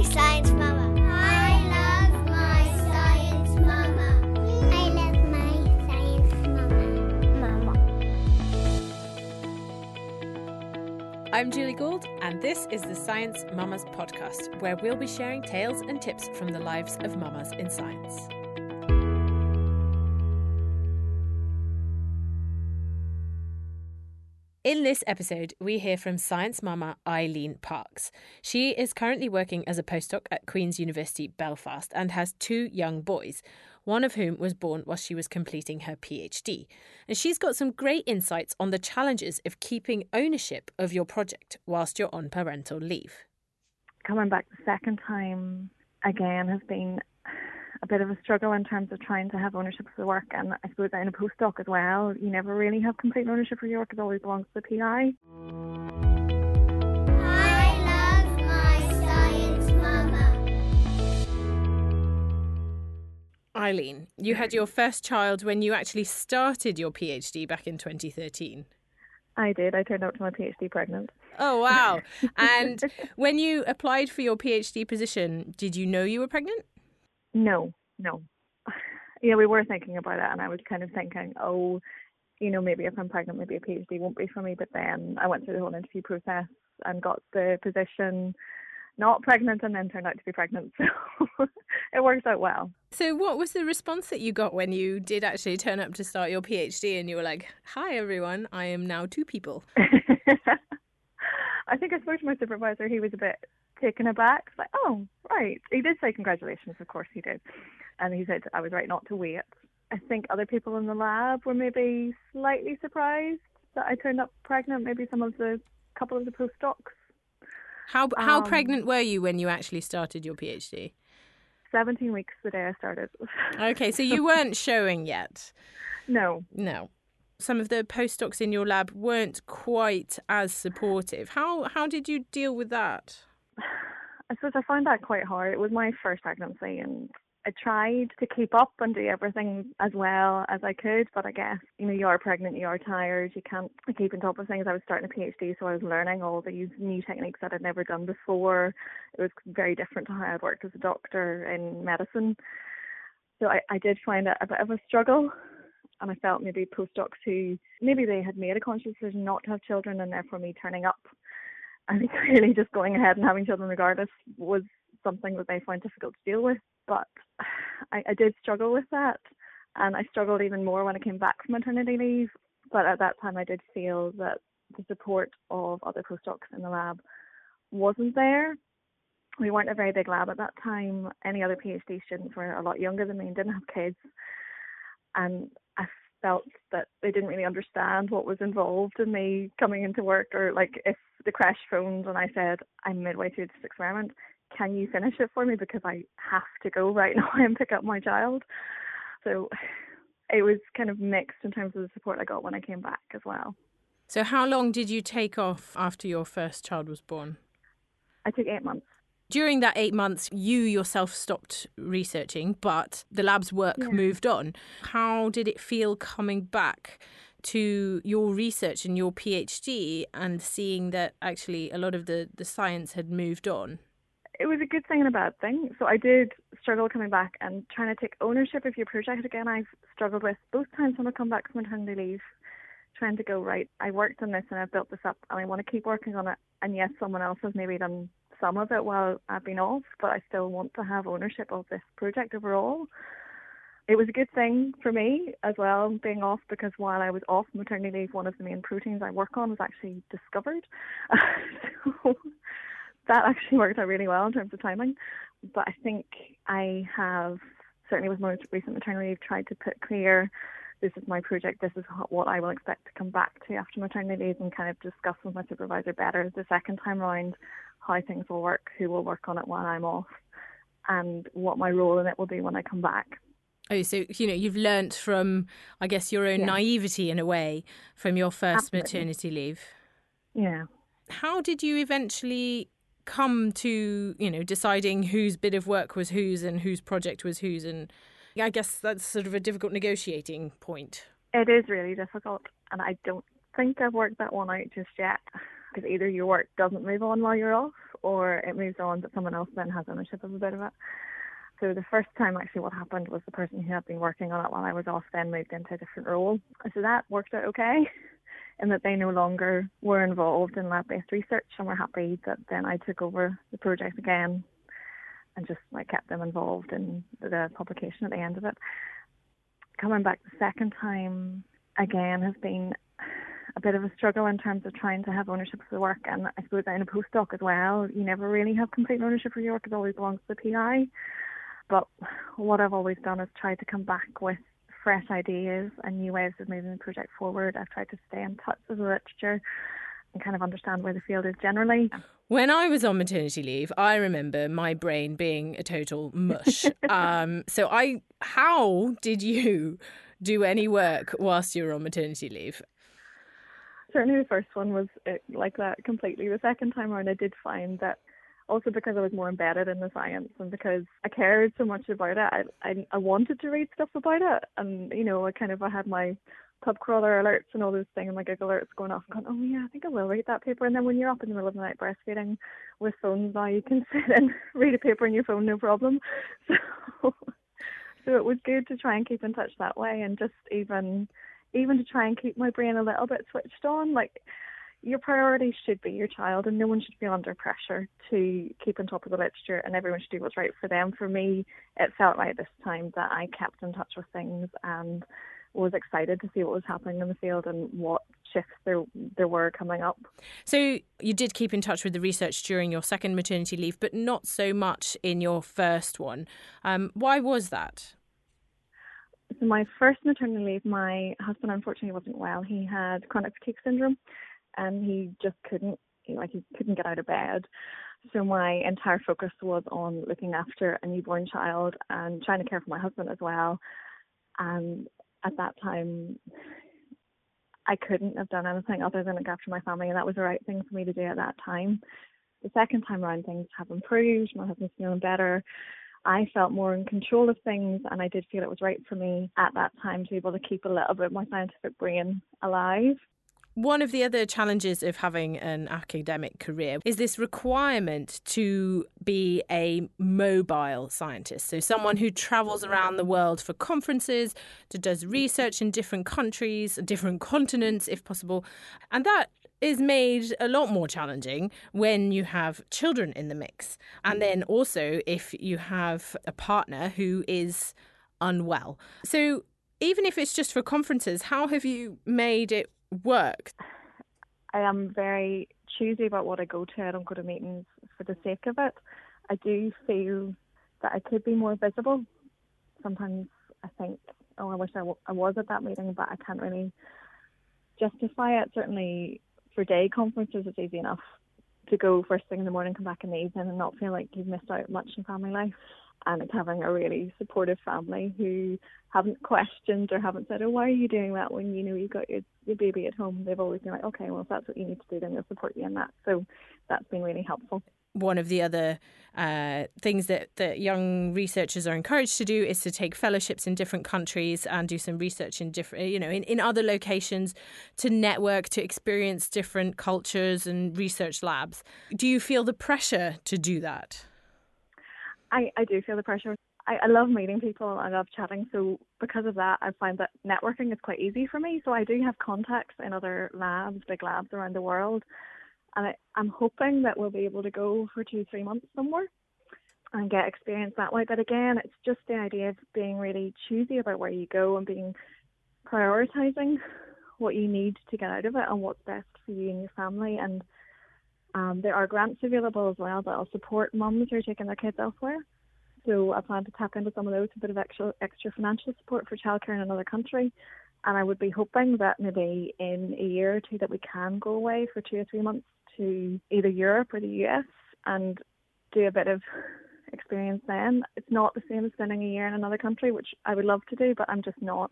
my science mama. I love my science mama. I love my science mama. Mama. I'm Julie Gould, and this is the Science Mamas podcast, where we'll be sharing tales and tips from the lives of mamas in science. In this episode, we hear from science mama Eileen Parks. She is currently working as a postdoc at Queen's University Belfast and has two young boys, one of whom was born while she was completing her PhD. And she's got some great insights on the challenges of keeping ownership of your project whilst you're on parental leave. Coming back the second time again has been a bit of a struggle in terms of trying to have ownership of the work. And I suppose in a postdoc as well, you never really have complete ownership of your work. It always belongs to the PI. I love my science mama. Eileen, you had your first child when you actually started your PhD back in 2013. I did. I turned out to my PhD pregnant. Oh, wow. and when you applied for your PhD position, did you know you were pregnant? No, no. Yeah, we were thinking about it, and I was kind of thinking, oh, you know, maybe if I'm pregnant, maybe a PhD won't be for me. But then I went through the whole interview process and got the position not pregnant and then turned out to be pregnant. So it worked out well. So, what was the response that you got when you did actually turn up to start your PhD and you were like, Hi, everyone, I am now two people? I think I spoke to my supervisor. He was a bit taken aback. It's like, oh, right. He did say congratulations, of course he did. And he said I was right not to wait. I think other people in the lab were maybe slightly surprised that I turned up pregnant, maybe some of the couple of the postdocs. How, how Um, pregnant were you when you actually started your PhD? 17 weeks the day I started. Okay, so you weren't showing yet. no. No. Some of the postdocs in your lab weren't quite as supportive. How how did you deal with that? I suppose I found that quite hard. It was my first pregnancy and I tried to keep up and do everything as well as I could, but I guess, you know, you are pregnant, you are tired, you can't keep on top of things. I was starting a PhD, so I was learning all these new techniques that I'd never done before. It was very different to how I'd worked as a doctor in medicine. So I, I did find it a bit of a struggle. And I felt maybe postdocs who maybe they had made a conscious decision not to have children and therefore me turning up I think really just going ahead and having children regardless was something that they found difficult to deal with. But I, I did struggle with that. And I struggled even more when I came back from maternity leave. But at that time, I did feel that the support of other postdocs in the lab wasn't there. We weren't a very big lab at that time. Any other PhD students were a lot younger than me and didn't have kids. And I felt that they didn't really understand what was involved in me coming into work or like if the crash phoned and I said, I'm midway through this experiment, can you finish it for me because I have to go right now and pick up my child. So it was kind of mixed in terms of the support I got when I came back as well. So how long did you take off after your first child was born? I took eight months. During that eight months, you yourself stopped researching, but the lab's work Yeah. moved on. How did it feel coming back to your research and your PhD and seeing that actually a lot of the, the science had moved on? It was a good thing and a bad thing. So I did struggle coming back and trying to take ownership of your project again. I've struggled with both times when I come back from maternity leave, trying to go right. I worked on this and I've built this up, and I want to keep working on it. And yes, someone else has maybe done some of it while I've been off, but I still want to have ownership of this project overall. It was a good thing for me as well being off because while I was off maternity leave, one of the main proteins I work on was actually discovered. so that actually worked out really well in terms of timing. But I think I have certainly with my recent maternity leave tried to put clear this is my project, this is what I will expect to come back to after maternity leave and kind of discuss with my supervisor better the second time round how things will work, who will work on it while I'm off, and what my role in it will be when I come back. Oh, so you know you've learnt from, I guess, your own Yeah. naivety in a way from your first Absolutely. maternity leave. Yeah. How did you eventually come to, you know, deciding whose bit of work was whose and whose project was whose? And I guess that's sort of a difficult negotiating point. It is really difficult, and I don't think I've worked that one out just yet. because either your work doesn't move on while you're off, or it moves on, but someone else then has ownership of a bit of it. So the first time actually what happened was the person who had been working on it while I was off then moved into a different role. So that worked out okay in that they no longer were involved in lab based research and we were happy that then I took over the project again and just like kept them involved in the publication at the end of it. Coming back the second time again has been a bit of a struggle in terms of trying to have ownership of the work and I suppose in a postdoc as well, you never really have complete ownership of your work, it always belongs to the PI. But what I've always done is try to come back with fresh ideas and new ways of moving the project forward. I've tried to stay in touch with the literature and kind of understand where the field is generally. When I was on maternity leave, I remember my brain being a total mush. um, so I, how did you do any work whilst you were on maternity leave? Certainly, the first one was uh, like that completely. The second time around, I did find that also because I was more embedded in the science and because I cared so much about it, I, I, I wanted to read stuff about it. And, you know, I kind of I had my pub crawler alerts and all those things and my Google alerts going off and going, oh yeah, I think I will read that paper. And then when you're up in the middle of the night breastfeeding with phones now, you can sit and read a paper on your phone, no problem. So, so it was good to try and keep in touch that way and just even, even to try and keep my brain a little bit switched on. Like, your priority should be your child and no one should be under pressure to keep on top of the literature and everyone should do what's right for them. For me, it felt right this time that I kept in touch with things and was excited to see what was happening in the field and what shifts there there were coming up. So you did keep in touch with the research during your second maternity leave, but not so much in your first one. Um, why was that? So my first maternity leave, my husband unfortunately wasn't well. He had chronic fatigue syndrome, and he just couldn't like he couldn't get out of bed. So my entire focus was on looking after a newborn child and trying to care for my husband as well. And at that time, I couldn't have done anything other than look after my family, and that was the right thing for me to do at that time. The second time around, things have improved. My husband's feeling better. I felt more in control of things, and I did feel it was right for me at that time to be able to keep a little bit of my scientific brain alive. One of the other challenges of having an academic career is this requirement to be a mobile scientist. So, someone who travels around the world for conferences, does research in different countries, different continents, if possible. And that is made a lot more challenging when you have children in the mix. And then also if you have a partner who is unwell. So, even if it's just for conferences, how have you made it work? I am very choosy about what I go to. I don't go to meetings for the sake of it. I do feel that I could be more visible. Sometimes I think, oh, I wish I, w- I was at that meeting, but I can't really justify it. Certainly for day conferences, it's easy enough to go first thing in the morning, come back in the evening, and not feel like you've missed out much in family life and it's having a really supportive family who haven't questioned or haven't said, "Oh, why are you doing that?" When you know you've got your your baby at home, they've always been like, "Okay, well, if that's what you need to do, then they'll support you in that." So that's been really helpful. One of the other uh, things that, that young researchers are encouraged to do is to take fellowships in different countries and do some research in different, you know, in, in other locations to network, to experience different cultures and research labs. Do you feel the pressure to do that? I, I do feel the pressure. I, I love meeting people. I love chatting. So because of that, I find that networking is quite easy for me. So I do have contacts in other labs, big labs around the world, and I, I'm hoping that we'll be able to go for two, three months somewhere and get experience that way. But again, it's just the idea of being really choosy about where you go and being prioritizing what you need to get out of it and what's best for you and your family and um, there are grants available as well that will support mums who are taking their kids elsewhere. So I plan to tap into some of those, a bit of extra extra financial support for childcare in another country. And I would be hoping that maybe in a year or two that we can go away for two or three months to either Europe or the US and do a bit of experience then. It's not the same as spending a year in another country, which I would love to do, but I'm just not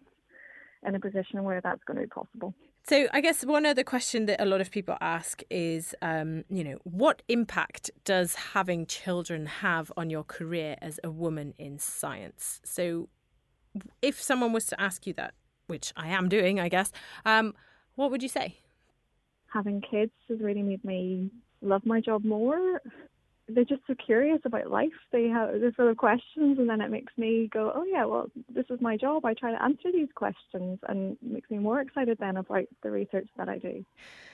in a position where that's going to be possible. So, I guess one other question that a lot of people ask is, um, you know, what impact does having children have on your career as a woman in science? So, if someone was to ask you that, which I am doing, I guess, um, what would you say? Having kids has really made me love my job more they're just so curious about life. They have they're full of questions, and then it makes me go, oh yeah, well this is my job. I try to answer these questions, and it makes me more excited then about the research that I do.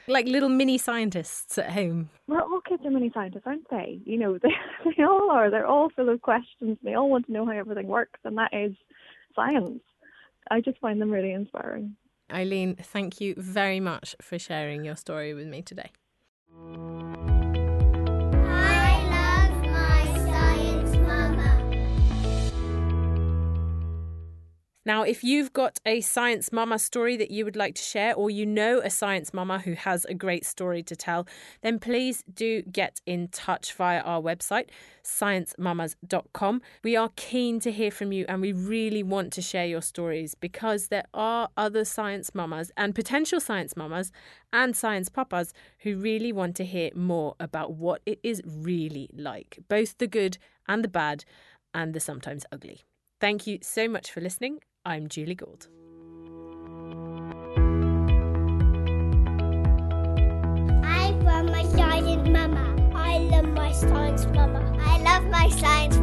Like little mini scientists at home. Well, all kids are mini scientists, aren't they? You know, they they all are. They're all full of questions. They all want to know how everything works, and that is science. I just find them really inspiring. Eileen, thank you very much for sharing your story with me today. Now, if you've got a science mama story that you would like to share, or you know a science mama who has a great story to tell, then please do get in touch via our website, sciencemamas.com. We are keen to hear from you and we really want to share your stories because there are other science mamas and potential science mamas and science papas who really want to hear more about what it is really like, both the good and the bad and the sometimes ugly. Thank you so much for listening I'm Julie Gould. I love my science mama. I love my science mama. I love my science